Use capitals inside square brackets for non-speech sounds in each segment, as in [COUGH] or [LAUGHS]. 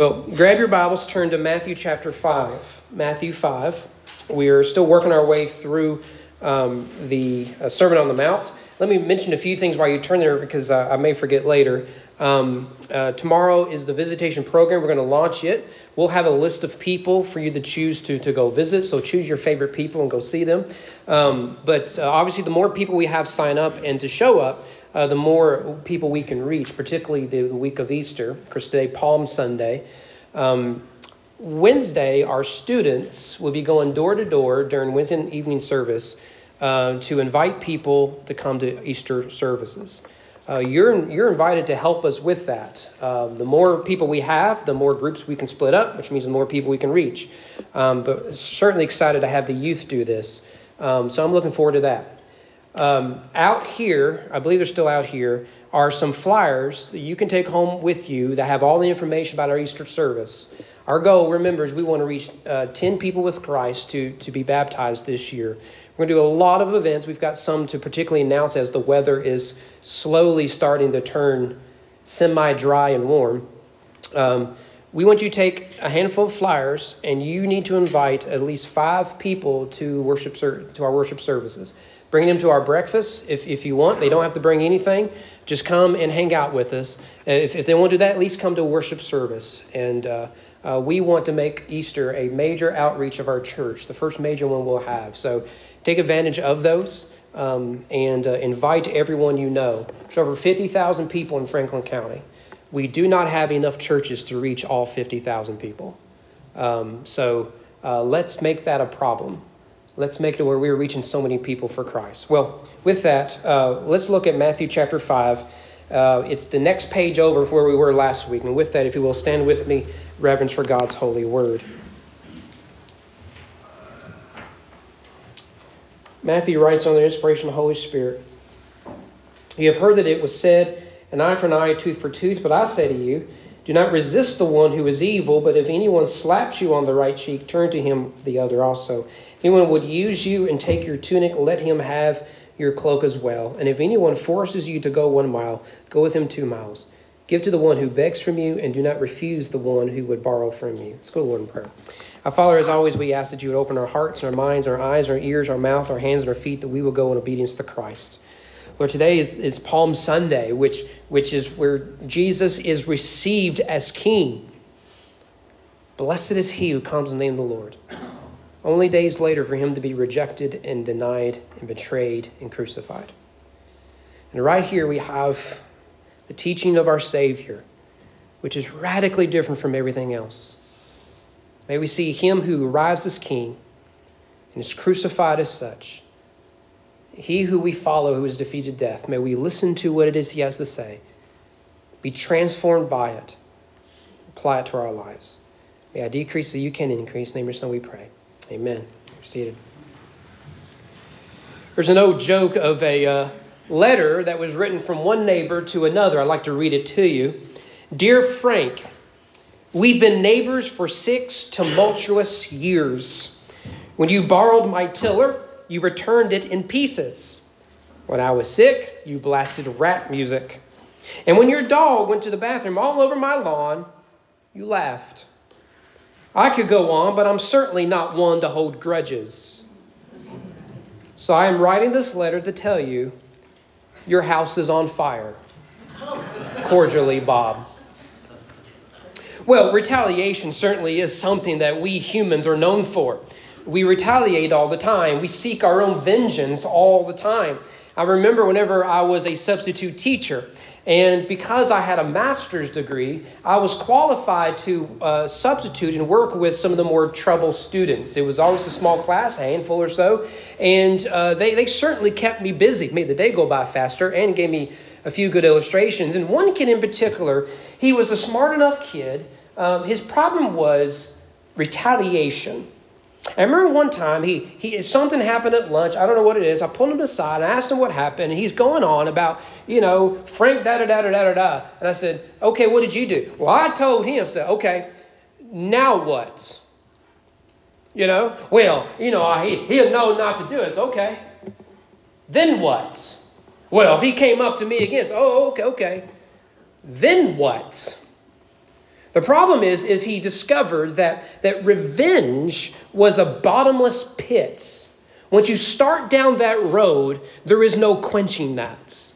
Well, grab your Bibles, turn to Matthew chapter 5. Matthew 5. We are still working our way through um, the uh, Sermon on the Mount. Let me mention a few things while you turn there because uh, I may forget later. Um, uh, tomorrow is the visitation program. We're going to launch it. We'll have a list of people for you to choose to, to go visit. So choose your favorite people and go see them. Um, but uh, obviously, the more people we have sign up and to show up, uh, the more people we can reach, particularly the, the week of Easter. Of course, today, Palm Sunday. Um, Wednesday, our students will be going door to door during Wednesday evening service uh, to invite people to come to Easter services. Uh, you're, you're invited to help us with that. Uh, the more people we have, the more groups we can split up, which means the more people we can reach. Um, but certainly excited to have the youth do this. Um, so I'm looking forward to that. Um, out here, I believe they're still out here, are some flyers that you can take home with you that have all the information about our Easter service. Our goal, remember, is we want to reach uh, 10 people with Christ to, to be baptized this year. We're going to do a lot of events. We've got some to particularly announce as the weather is slowly starting to turn semi dry and warm. Um, we want you to take a handful of flyers and you need to invite at least five people to worship to our worship services Bring them to our breakfast if, if you want. They don't have to bring anything. Just come and hang out with us. If, if they want to do that, at least come to worship service. And uh, uh, we want to make Easter a major outreach of our church, the first major one we'll have. So take advantage of those um, and uh, invite everyone you know. There's over 50,000 people in Franklin County. We do not have enough churches to reach all 50,000 people. Um, so uh, let's make that a problem let's make it where we're reaching so many people for Christ. Well, with that, uh, let's look at Matthew chapter 5. Uh, it's the next page over where we were last week. And with that, if you will, stand with me, reverence for God's holy word. Matthew writes on the inspiration of the Holy Spirit You have heard that it was said, an eye for an eye, a tooth for tooth, but I say to you, do not resist the one who is evil, but if anyone slaps you on the right cheek, turn to him the other also. If anyone would use you and take your tunic, let him have your cloak as well. And if anyone forces you to go one mile, go with him two miles. Give to the one who begs from you, and do not refuse the one who would borrow from you. Let's go to Lord in prayer. Our Father, as always, we ask that you would open our hearts, our minds, our eyes, our ears, our mouth, our hands, and our feet, that we will go in obedience to Christ. Lord, today is, is Palm Sunday, which, which is where Jesus is received as King. Blessed is he who comes in the name of the Lord. Only days later for him to be rejected and denied and betrayed and crucified. And right here we have the teaching of our Savior, which is radically different from everything else. May we see him who arrives as king and is crucified as such. He who we follow, who has defeated death, may we listen to what it is he has to say, be transformed by it, apply it to our lives. May I decrease so you can increase. name your son, we pray. Amen. You're seated. There's an old joke of a uh, letter that was written from one neighbor to another. I'd like to read it to you. Dear Frank, we've been neighbors for six tumultuous years. When you borrowed my tiller, you returned it in pieces. When I was sick, you blasted rap music. And when your dog went to the bathroom all over my lawn, you laughed. I could go on, but I'm certainly not one to hold grudges. So I am writing this letter to tell you your house is on fire. Cordially, Bob. Well, retaliation certainly is something that we humans are known for. We retaliate all the time, we seek our own vengeance all the time. I remember whenever I was a substitute teacher, and because I had a master's degree, I was qualified to uh, substitute and work with some of the more troubled students. It was always a small class, a handful or so, and uh, they, they certainly kept me busy, made the day go by faster, and gave me a few good illustrations. And one kid in particular, he was a smart enough kid. Um, his problem was retaliation. I remember one time he, he something happened at lunch. I don't know what it is. I pulled him aside. I asked him what happened. And he's going on about, you know, Frank da da da da da da. And I said, okay, what did you do? Well, I told him, said, okay, now what? You know, well, you know, he, he'll know not to do it. So, okay. Then what? Well, if he came up to me again, oh, okay, okay. Then what? The problem is, is he discovered that, that revenge was a bottomless pit. Once you start down that road, there is no quenching that.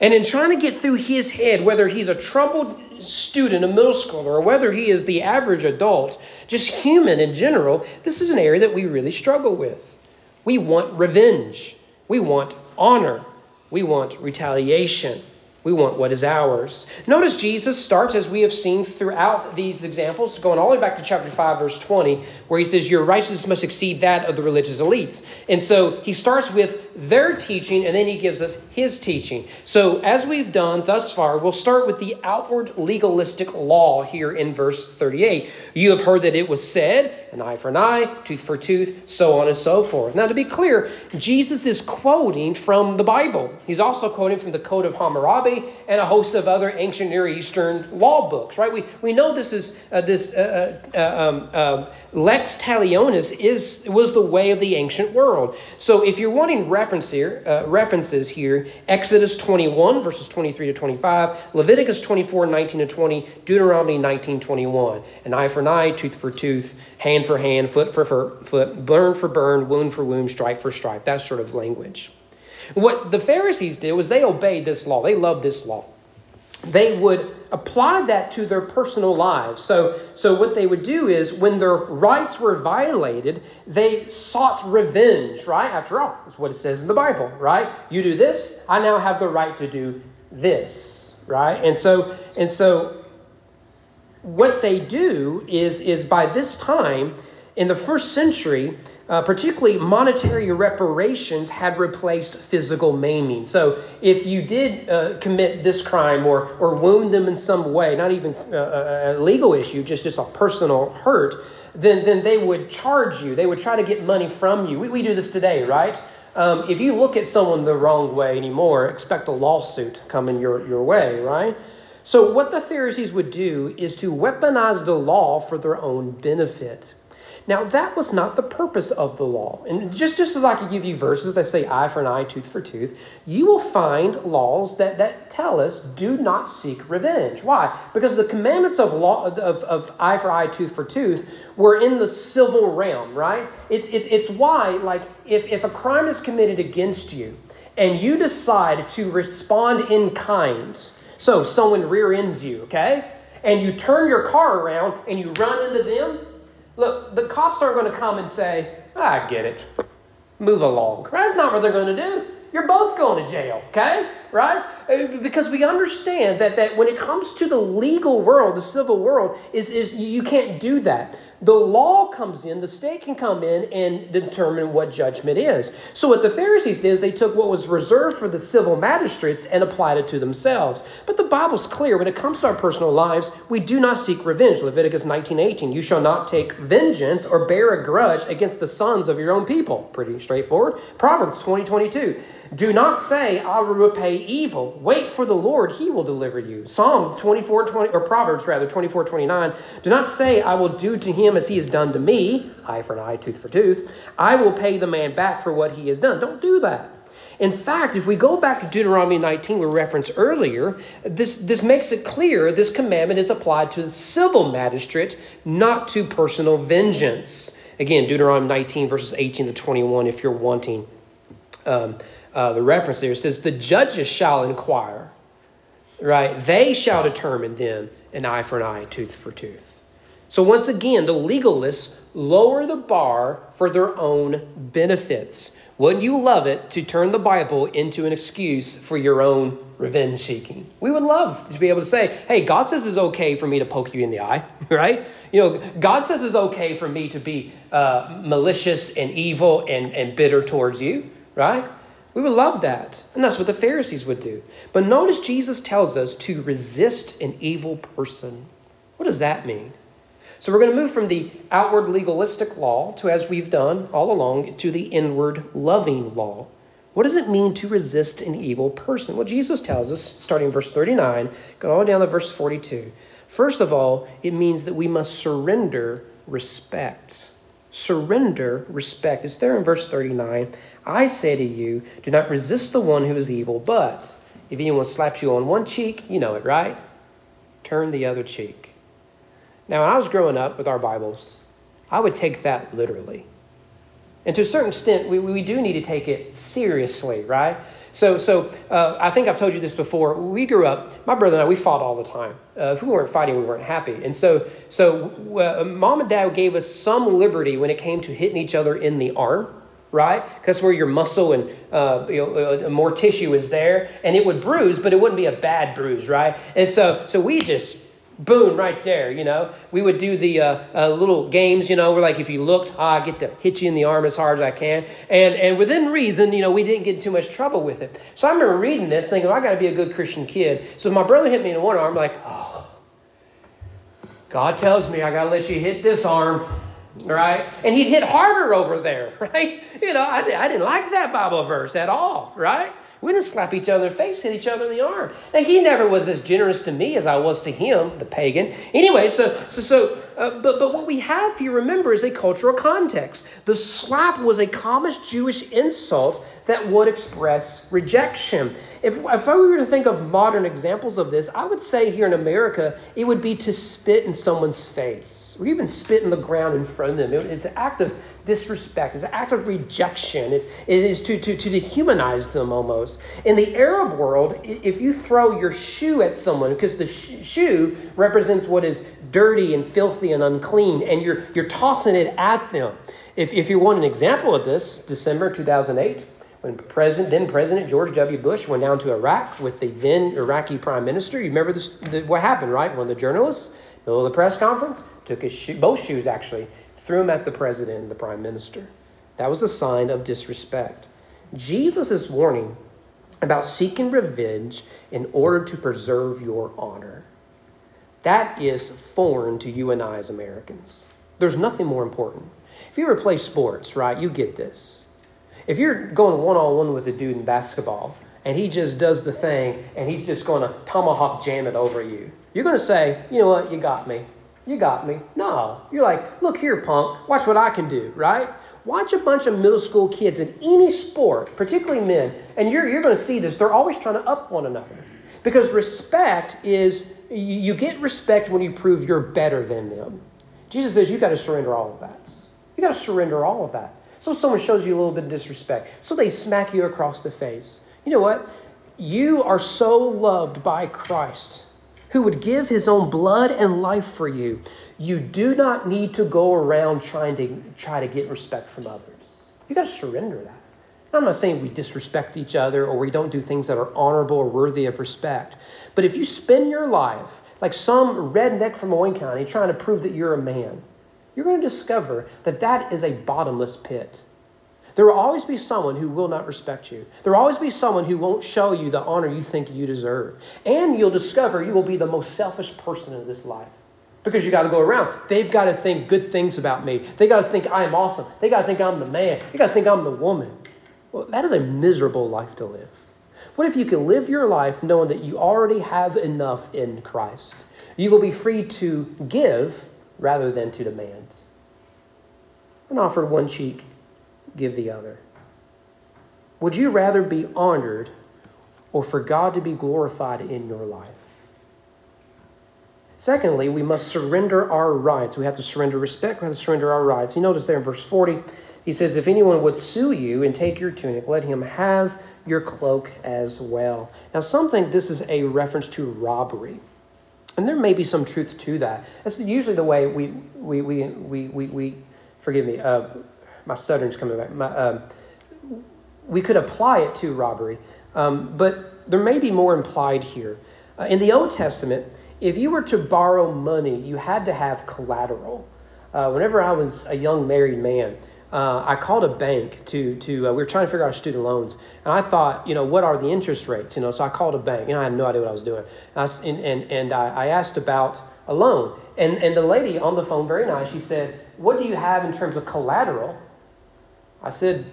And in trying to get through his head, whether he's a troubled student, a middle schooler, or whether he is the average adult, just human in general, this is an area that we really struggle with. We want revenge. We want honor. We want retaliation. We want what is ours. Notice Jesus starts, as we have seen throughout these examples, going all the way back to chapter 5, verse 20, where he says, Your righteousness must exceed that of the religious elites. And so he starts with their teaching, and then he gives us his teaching. So, as we've done thus far, we'll start with the outward legalistic law here in verse 38. You have heard that it was said, an eye for an eye, tooth for tooth, so on and so forth. Now, to be clear, Jesus is quoting from the Bible. He's also quoting from the Code of Hammurabi and a host of other ancient Near Eastern law books, right? We, we know this is uh, this uh, uh, um, um lex talionis is was the way of the ancient world. So, if you're wanting reference here, uh, references here, Exodus 21 verses 23 to 25, Leviticus 24 19 to 20, Deuteronomy 19 21, an eye for an eye, tooth for tooth hand for hand, foot for foot, burn for burn, wound for wound, stripe for stripe, that sort of language. What the Pharisees did was they obeyed this law. They loved this law. They would apply that to their personal lives. So, so what they would do is when their rights were violated, they sought revenge, right? After all, that's what it says in the Bible, right? You do this, I now have the right to do this, right? And so, and so what they do is, is by this time, in the first century, uh, particularly monetary reparations had replaced physical maiming. So if you did uh, commit this crime or, or wound them in some way, not even a, uh, uh, a legal issue, just, just a personal hurt, then, then they would charge you. They would try to get money from you. We, we do this today, right? Um, if you look at someone the wrong way anymore, expect a lawsuit coming your, your way, right? So, what the Pharisees would do is to weaponize the law for their own benefit. Now, that was not the purpose of the law. And just, just as I could give you verses that say eye for an eye, tooth for tooth, you will find laws that, that tell us do not seek revenge. Why? Because the commandments of, law, of, of eye for eye, tooth for tooth were in the civil realm, right? It's, it's, it's why, like, if, if a crime is committed against you and you decide to respond in kind, so someone rear ends you, okay? And you turn your car around and you run into them. Look, the cops aren't going to come and say, I get it. Move along. That's not what they're going to do. You're both going to jail, okay? Right? Uh, because we understand that, that when it comes to the legal world, the civil world, is, is you can't do that the law comes in, the state can come in and determine what judgment is. So, what the Pharisees did is they took what was reserved for the civil magistrates and applied it to themselves. But the Bible's clear when it comes to our personal lives, we do not seek revenge. Leviticus 19 18. You shall not take vengeance or bear a grudge against the sons of your own people. Pretty straightforward. Proverbs 20 22. Do not say, I will repay evil. Wait for the Lord, he will deliver you. Psalm 24 20, or Proverbs rather, 24 29. Do not say, I will do to him him as he has done to me, eye for an eye, tooth for tooth, I will pay the man back for what he has done. Don't do that. In fact, if we go back to Deuteronomy 19, we referenced earlier, this, this makes it clear this commandment is applied to the civil magistrate, not to personal vengeance. Again, Deuteronomy 19, verses 18 to 21, if you're wanting um, uh, the reference there, it says, The judges shall inquire, right? They shall determine then an eye for an eye, tooth for tooth. So, once again, the legalists lower the bar for their own benefits. Wouldn't you love it to turn the Bible into an excuse for your own revenge seeking? We would love to be able to say, hey, God says it's okay for me to poke you in the eye, [LAUGHS] right? You know, God says it's okay for me to be uh, malicious and evil and, and bitter towards you, right? We would love that. And that's what the Pharisees would do. But notice Jesus tells us to resist an evil person. What does that mean? So we're going to move from the outward legalistic law to, as we've done all along, to the inward loving law. What does it mean to resist an evil person? Well, Jesus tells us, starting in verse 39, going all down to verse 42. First of all, it means that we must surrender respect. Surrender respect. It's there in verse 39. I say to you, do not resist the one who is evil, but if anyone slaps you on one cheek, you know it, right? Turn the other cheek. Now, when I was growing up with our Bibles, I would take that literally. And to a certain extent, we, we do need to take it seriously, right? So, so uh, I think I've told you this before. We grew up, my brother and I, we fought all the time. Uh, if we weren't fighting, we weren't happy. And so, so uh, mom and dad gave us some liberty when it came to hitting each other in the arm, right? Because where your muscle and uh, you know, uh, more tissue is there, and it would bruise, but it wouldn't be a bad bruise, right? And so, so we just boom, right there, you know. We would do the uh, uh, little games, you know, where like if you looked, ah, I get to hit you in the arm as hard as I can. And, and within reason, you know, we didn't get too much trouble with it. So I remember reading this thinking, well, I got to be a good Christian kid. So if my brother hit me in one arm, like, oh, God tells me I got to let you hit this arm. Right? And he'd hit harder over there, [LAUGHS] right? You know, I, I didn't like that Bible verse at all, right? We didn't slap each other in the face, hit each other in the arm. Now, he never was as generous to me as I was to him, the pagan. Anyway, so, so, so uh, but, but what we have here, remember, is a cultural context. The slap was a common Jewish insult that would express rejection. If, if I were to think of modern examples of this, I would say here in America, it would be to spit in someone's face or even spit in the ground in front of them. It's an act of disrespect, it's an act of rejection. It, it is to, to, to dehumanize them almost. In the Arab world, if you throw your shoe at someone, because the sh- shoe represents what is dirty and filthy and unclean, and you're, you're tossing it at them. If, if you want an example of this, December 2008, when President, then President George W. Bush went down to Iraq with the then Iraqi Prime Minister. You remember this, the, what happened, right? One of the journalists, middle of the press conference, took his both shoes actually, threw them at the president and the prime minister. That was a sign of disrespect. Jesus is warning about seeking revenge in order to preserve your honor. That is foreign to you and I as Americans. There's nothing more important. If you ever play sports, right, you get this. If you're going one on one with a dude in basketball and he just does the thing and he's just going to tomahawk jam it over you, you're going to say, you know what, you got me. You got me. No. You're like, look here, punk, watch what I can do, right? Watch a bunch of middle school kids in any sport, particularly men, and you're, you're going to see this. They're always trying to up one another. Because respect is, you get respect when you prove you're better than them. Jesus says you got to surrender all of that. You got to surrender all of that. So someone shows you a little bit of disrespect. So they smack you across the face. You know what? You are so loved by Christ who would give his own blood and life for you, you do not need to go around trying to try to get respect from others. You got to surrender that. I'm not saying we disrespect each other or we don't do things that are honorable or worthy of respect. But if you spend your life like some redneck from Owen County trying to prove that you're a man, you're going to discover that that is a bottomless pit. There will always be someone who will not respect you. There will always be someone who won't show you the honor you think you deserve. And you'll discover you will be the most selfish person in this life. Because you got to go around. They've got to think good things about me. They got to think I am awesome. They got to think I'm the man. They got to think I'm the woman. Well, that is a miserable life to live. What if you can live your life knowing that you already have enough in Christ? You will be free to give rather than to demand. And offer one cheek give the other? Would you rather be honored or for God to be glorified in your life? Secondly, we must surrender our rights. We have to surrender respect. We have to surrender our rights. You notice there in verse 40, he says, If anyone would sue you and take your tunic, let him have your cloak as well. Now, some think this is a reference to robbery. And there may be some truth to that. That's usually the way we, we, we, we, we, we forgive me, uh, my stuttering's coming back. My, um, we could apply it to robbery, um, but there may be more implied here. Uh, in the Old Testament, if you were to borrow money, you had to have collateral. Uh, whenever I was a young married man, uh, I called a bank to to uh, we were trying to figure out student loans, and I thought, you know, what are the interest rates? You know, so I called a bank, and I had no idea what I was doing. I, and and, and I, I asked about a loan, and and the lady on the phone, very nice, she said, "What do you have in terms of collateral?" I said,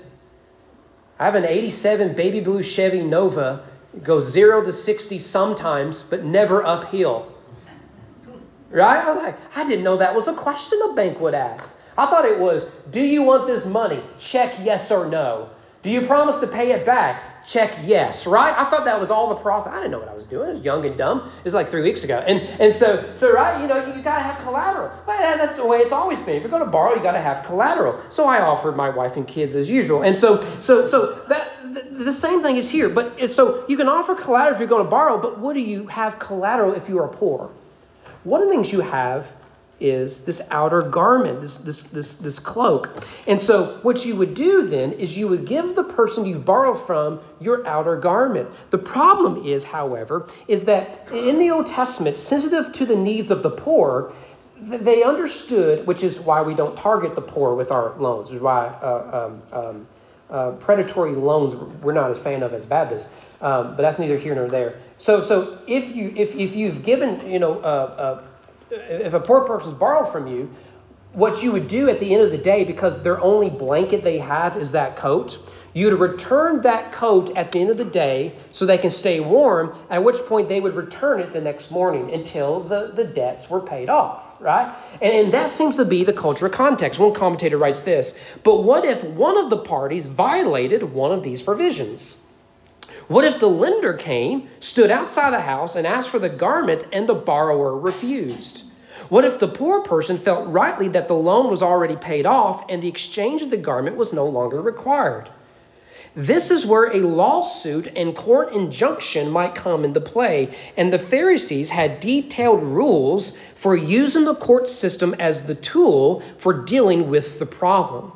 I have an 87 baby blue Chevy Nova. It goes zero to 60 sometimes, but never uphill. Right? I, like, I didn't know that was a question a bank would ask. I thought it was, do you want this money? Check yes or no. Do you promise to pay it back? Check yes, right? I thought that was all the process. I didn't know what I was doing. I was young and dumb. It was like three weeks ago. And, and so, so, right, you know, you, you got to have collateral. Well, that's the way it's always been. If you're going to borrow, you got to have collateral. So I offered my wife and kids as usual. And so, so, so that the, the same thing is here. But so you can offer collateral if you're going to borrow, but what do you have collateral if you are poor? One of the things you have is this outer garment, this, this, this, this cloak. And so, what you would do then is you would give the person you've borrowed from your outer garment. The problem is, however, is that in the Old Testament, sensitive to the needs of the poor, they understood, which is why we don't target the poor with our loans, is why uh, um, um, uh, predatory loans we're not as fan of as Baptists, um, but that's neither here nor there. So, so if you if, if you've given you know uh, uh if a poor person's borrowed from you, what you would do at the end of the day, because their only blanket they have is that coat, you'd return that coat at the end of the day so they can stay warm, at which point they would return it the next morning until the, the debts were paid off, right? And that seems to be the cultural context. One commentator writes this But what if one of the parties violated one of these provisions? What if the lender came, stood outside the house, and asked for the garment, and the borrower refused? What if the poor person felt rightly that the loan was already paid off and the exchange of the garment was no longer required? This is where a lawsuit and court injunction might come into play, and the Pharisees had detailed rules for using the court system as the tool for dealing with the problem.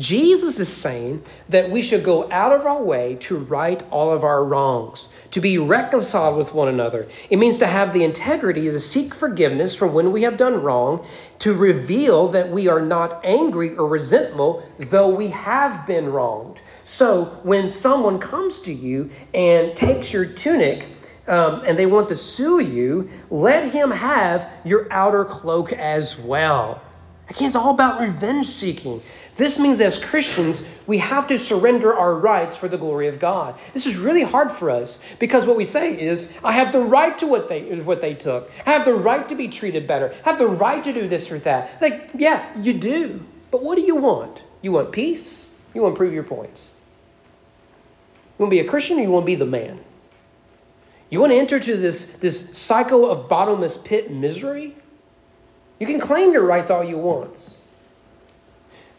Jesus is saying that we should go out of our way to right all of our wrongs, to be reconciled with one another. It means to have the integrity to seek forgiveness for when we have done wrong, to reveal that we are not angry or resentful, though we have been wronged. So when someone comes to you and takes your tunic, um, and they want to sue you, let him have your outer cloak as well. Again, it's all about revenge seeking. This means as Christians, we have to surrender our rights for the glory of God. This is really hard for us because what we say is, I have the right to what they, what they took. I have the right to be treated better. I have the right to do this or that. Like, yeah, you do. But what do you want? You want peace? You want to prove your points? You want to be a Christian or you want to be the man? You want to enter to this, this cycle of bottomless pit misery? You can claim your rights all you want.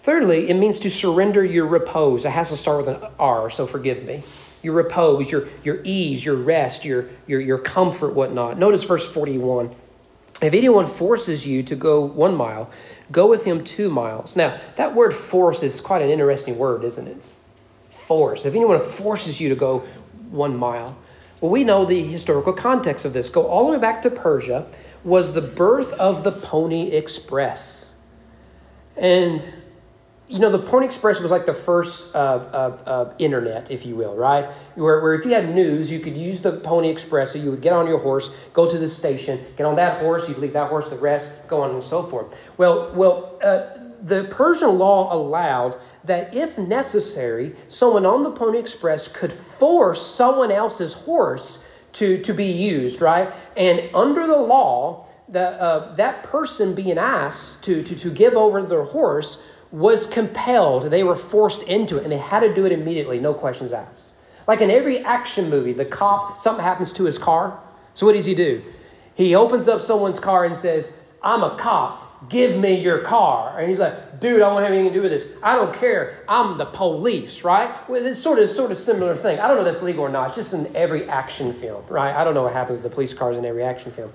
Thirdly, it means to surrender your repose. It has to start with an R, so forgive me. Your repose, your, your ease, your rest, your, your, your comfort, whatnot. Notice verse 41. If anyone forces you to go one mile, go with him two miles. Now, that word force is quite an interesting word, isn't it? Force. If anyone forces you to go one mile. Well, we know the historical context of this. Go all the way back to Persia, was the birth of the Pony Express. And you know, the Pony Express was like the first uh, uh, uh, internet, if you will, right? Where, where if you had news, you could use the Pony Express. So you would get on your horse, go to the station, get on that horse, you'd leave that horse to rest, go on and so forth. Well, well, uh, the Persian law allowed that if necessary, someone on the Pony Express could force someone else's horse to, to be used, right? And under the law, the, uh, that person being asked to, to, to give over their horse was compelled, they were forced into it, and they had to do it immediately, no questions asked. Like in every action movie, the cop, something happens to his car. So what does he do? He opens up someone's car and says, I'm a cop. Give me your car. And he's like, dude, I don't have anything to do with this. I don't care. I'm the police, right? Well, it's sort of sort of similar thing. I don't know if that's legal or not. It's just in every action film, right? I don't know what happens to the police cars in every action film.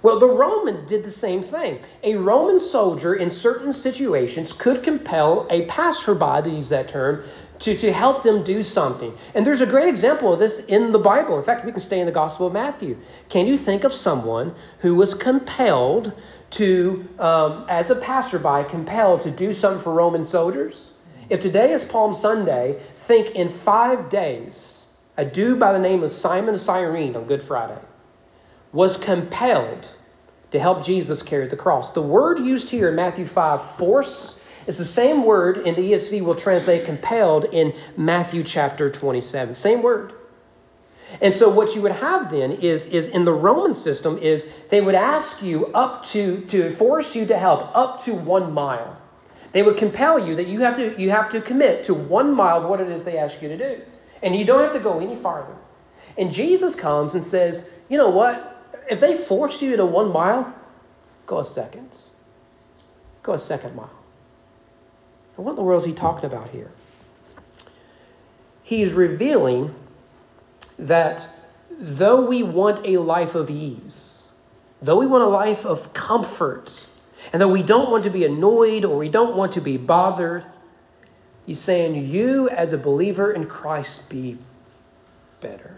Well, the Romans did the same thing. A Roman soldier in certain situations could compel a passerby, to use that term, to, to help them do something. And there's a great example of this in the Bible. In fact, we can stay in the Gospel of Matthew. Can you think of someone who was compelled to, um, as a passerby, compelled to do something for Roman soldiers? If today is Palm Sunday, think in five days, a dude by the name of Simon of Cyrene on Good Friday was compelled to help Jesus carry the cross. The word used here in Matthew 5, force, is the same word in the ESV will translate compelled in Matthew chapter 27. Same word. And so what you would have then is, is in the Roman system is they would ask you up to, to force you to help up to one mile. They would compel you that you have to, you have to commit to one mile what it is they ask you to do. And you don't have to go any farther. And Jesus comes and says, you know what? If they force you to one mile, go a second. Go a second mile. And what in the world is he talking about here? He is revealing that though we want a life of ease, though we want a life of comfort, and though we don't want to be annoyed or we don't want to be bothered, he's saying, You as a believer in Christ be better.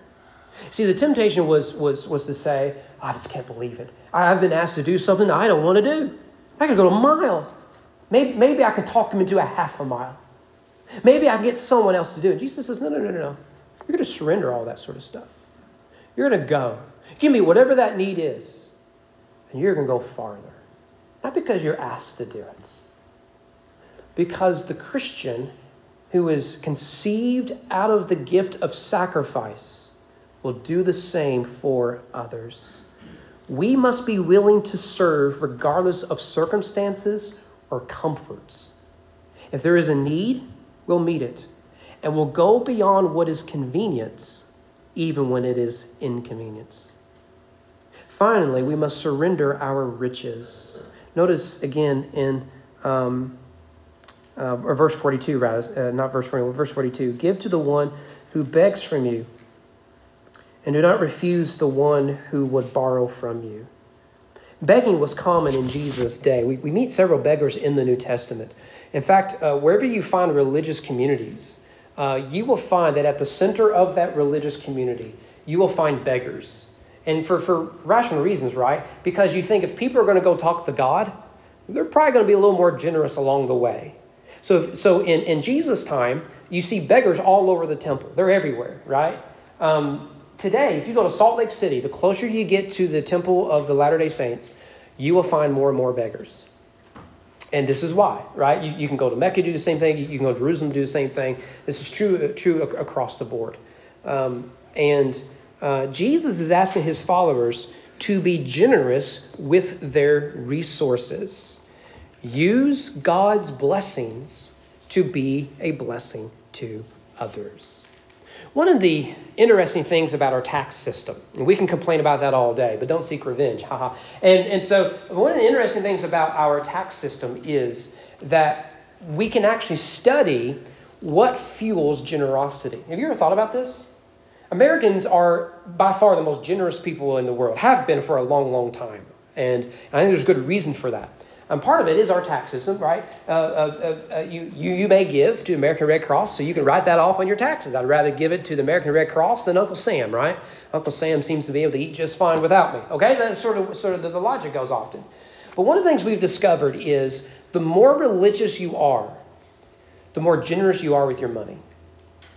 See, the temptation was, was, was to say, I just can't believe it. I've been asked to do something I don't want to do. I can go a mile. Maybe, maybe I can talk him into a half a mile. Maybe I get someone else to do it. Jesus says, No, No, no, no, no. You're going to surrender all that sort of stuff. You're going to go. Give me whatever that need is, and you're going to go farther. Not because you're asked to do it, because the Christian who is conceived out of the gift of sacrifice will do the same for others. We must be willing to serve regardless of circumstances or comforts. If there is a need, we'll meet it, and we'll go beyond what is convenience, even when it is inconvenience. Finally, we must surrender our riches. Notice again in um, uh, or verse 42, rather, uh, not verse 41, verse 42. Give to the one who begs from you, and do not refuse the one who would borrow from you. Begging was common in Jesus' day. We, we meet several beggars in the New Testament. In fact, uh, wherever you find religious communities, uh, you will find that at the center of that religious community, you will find beggars. And for, for rational reasons, right? Because you think if people are going to go talk to God, they're probably going to be a little more generous along the way. So, if, so in, in Jesus' time, you see beggars all over the temple. They're everywhere, right? Um, today, if you go to Salt Lake City, the closer you get to the temple of the Latter day Saints, you will find more and more beggars. And this is why, right? You, you can go to Mecca, do the same thing. You can go to Jerusalem, do the same thing. This is true, true across the board. Um, and uh, Jesus is asking his followers to be generous with their resources. Use God's blessings to be a blessing to others. One of the interesting things about our tax system, and we can complain about that all day, but don't seek revenge, haha. and, and so, one of the interesting things about our tax system is that we can actually study what fuels generosity. Have you ever thought about this? Americans are by far the most generous people in the world, have been for a long, long time. And I think there's good reason for that. And part of it is our tax system, right? Uh, uh, uh, you, you, you may give to American Red Cross, so you can write that off on your taxes. I'd rather give it to the American Red Cross than Uncle Sam, right? Uncle Sam seems to be able to eat just fine without me. Okay, that's sort of sort of the, the logic goes often. But one of the things we've discovered is the more religious you are, the more generous you are with your money.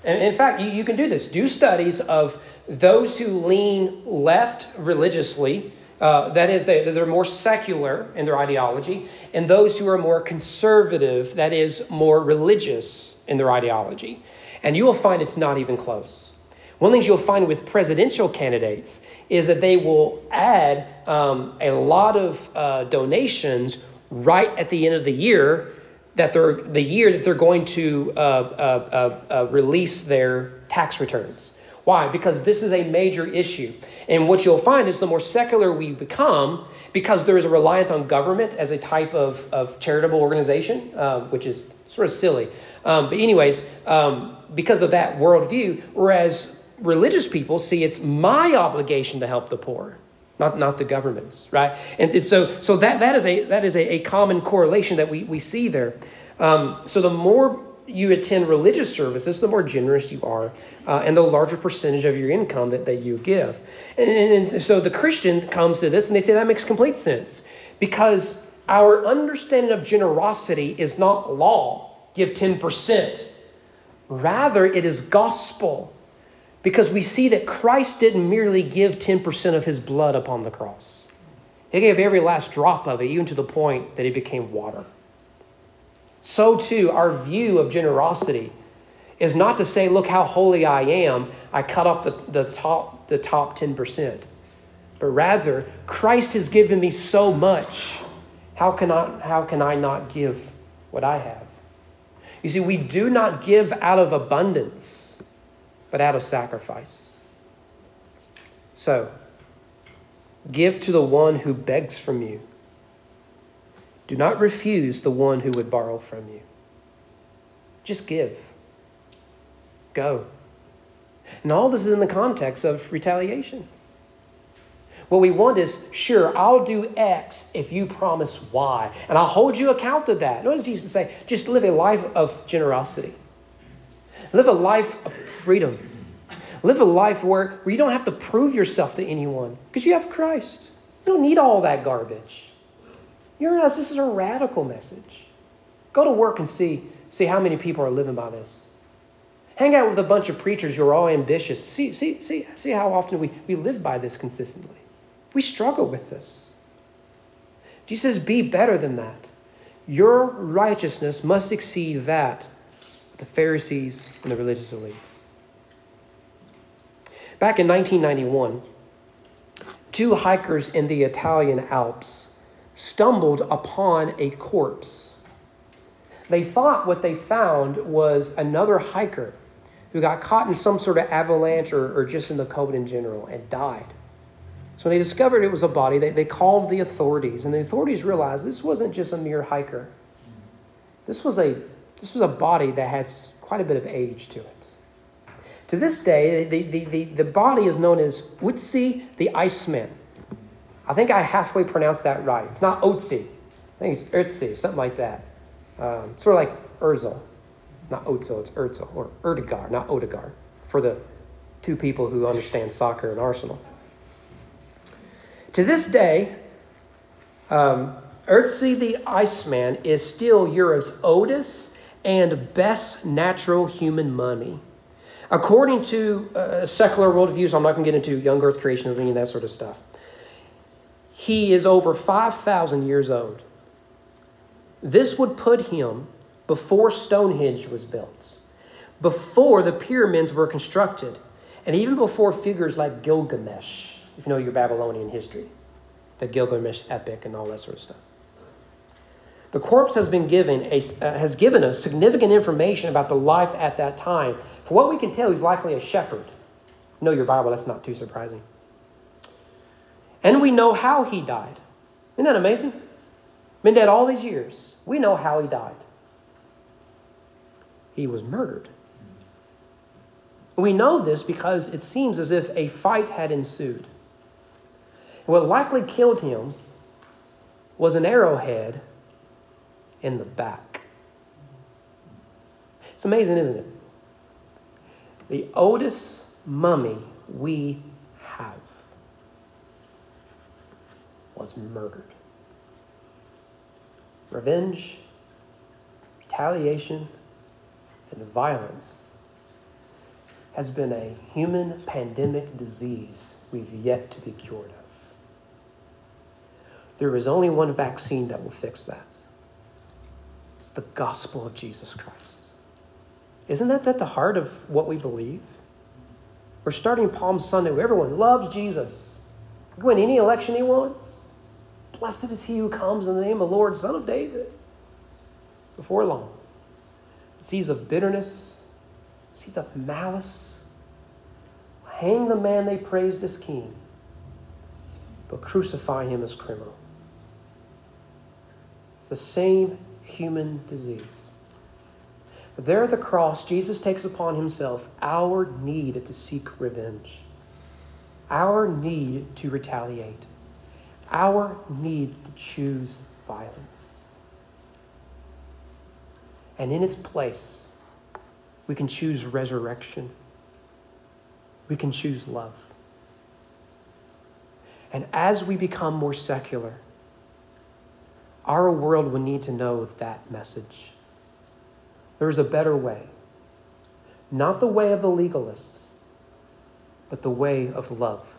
And in fact, you, you can do this. Do studies of those who lean left religiously, uh, that is, they, they're more secular in their ideology, and those who are more conservative, that is, more religious in their ideology. And you will find it's not even close. One of the things you'll find with presidential candidates is that they will add um, a lot of uh, donations right at the end of the year that they're the year that they're going to uh, uh, uh, uh, release their tax returns. Why? Because this is a major issue. And what you'll find is the more secular we become, because there is a reliance on government as a type of, of charitable organization, uh, which is sort of silly. Um, but, anyways, um, because of that worldview, whereas religious people see it's my obligation to help the poor not, not the government's, right? And, and so, so that, that is, a, that is a, a common correlation that we, we see there. Um, so the more you attend religious services, the more generous you are, uh, and the larger percentage of your income that, that you give. And, and so the Christian comes to this and they say that makes complete sense because our understanding of generosity is not law, give 10%. Rather, it is gospel because we see that Christ didn't merely give 10% of his blood upon the cross, he gave every last drop of it, even to the point that it became water. So, too, our view of generosity is not to say, look how holy I am, I cut up the, the, top, the top 10%. But rather, Christ has given me so much. How can I, how can I not give what I have. You see, we do not give out of abundance, but out of sacrifice. So, give to the one who begs from you. Do not refuse the one who would borrow from you. Just give. Go. And all this is in the context of retaliation. What we want is, sure, I'll do X if you promise Y, and I'll hold you account to that. What does Jesus say? Just live a life of generosity. Live a life of freedom. Live a life where, where you don't have to prove yourself to anyone because you have Christ. You don't need all that garbage. You realize this is a radical message. Go to work and see, see how many people are living by this. Hang out with a bunch of preachers who are all ambitious. See, see, see, see how often we, we live by this consistently. We struggle with this. Jesus says, Be better than that. Your righteousness must exceed that of the Pharisees and the religious elites. Back in 1991, two hikers in the Italian Alps stumbled upon a corpse. They thought what they found was another hiker who got caught in some sort of avalanche or, or just in the cold in general and died. So when they discovered it was a body, they, they called the authorities, and the authorities realized this wasn't just a mere hiker. This was a, this was a body that had quite a bit of age to it. To this day, the, the, the, the body is known as Ötzi the Iceman. I think I halfway pronounced that right. It's not Otzi. I think it's Ertzi, something like that. Um, sort of like Urzel. It's not Otzo, it's Erzel, or Erdegar, not Odegar, for the two people who understand soccer and Arsenal. To this day, um, Ötzi the Iceman is still Europe's oldest and best natural human mummy. According to uh, secular worldviews, I'm not going to get into young earth creation or any of that sort of stuff. He is over 5,000 years old. This would put him before Stonehenge was built, before the pyramids were constructed, and even before figures like Gilgamesh if you know your Babylonian history, the Gilgamesh epic and all that sort of stuff. The corpse has been given a, uh, has given us significant information about the life at that time. For what we can tell, he's likely a shepherd. Know your Bible, that's not too surprising. And we know how he died. Isn't that amazing? Been dead all these years. We know how he died. He was murdered. We know this because it seems as if a fight had ensued. What likely killed him was an arrowhead in the back. It's amazing, isn't it? The oldest mummy we have was murdered. Revenge, retaliation, and violence has been a human pandemic disease we've yet to be cured of. There is only one vaccine that will fix that. It's the gospel of Jesus Christ. Isn't that at the heart of what we believe? We're starting Palm Sunday where everyone loves Jesus. He can win any election he wants. Blessed is he who comes in the name of the Lord, Son of David. Before long, seeds of bitterness, seeds of malice, hang the man they praised as king. They'll crucify him as criminal. It's the same human disease. But there at the cross, Jesus takes upon himself our need to seek revenge, our need to retaliate, our need to choose violence. And in its place, we can choose resurrection, we can choose love. And as we become more secular, our world would need to know that message. There is a better way. Not the way of the legalists, but the way of love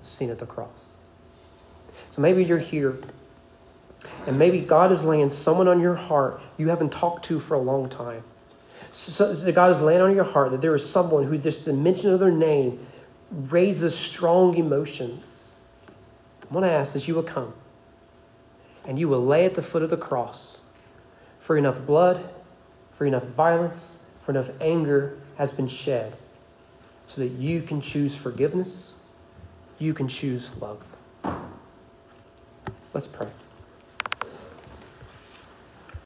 seen at the cross. So maybe you're here, and maybe God is laying someone on your heart you haven't talked to for a long time. So, so God is laying on your heart that there is someone who just the mention of their name raises strong emotions. I want to ask that you will come and you will lay at the foot of the cross for enough blood, for enough violence, for enough anger has been shed so that you can choose forgiveness, you can choose love. Let's pray.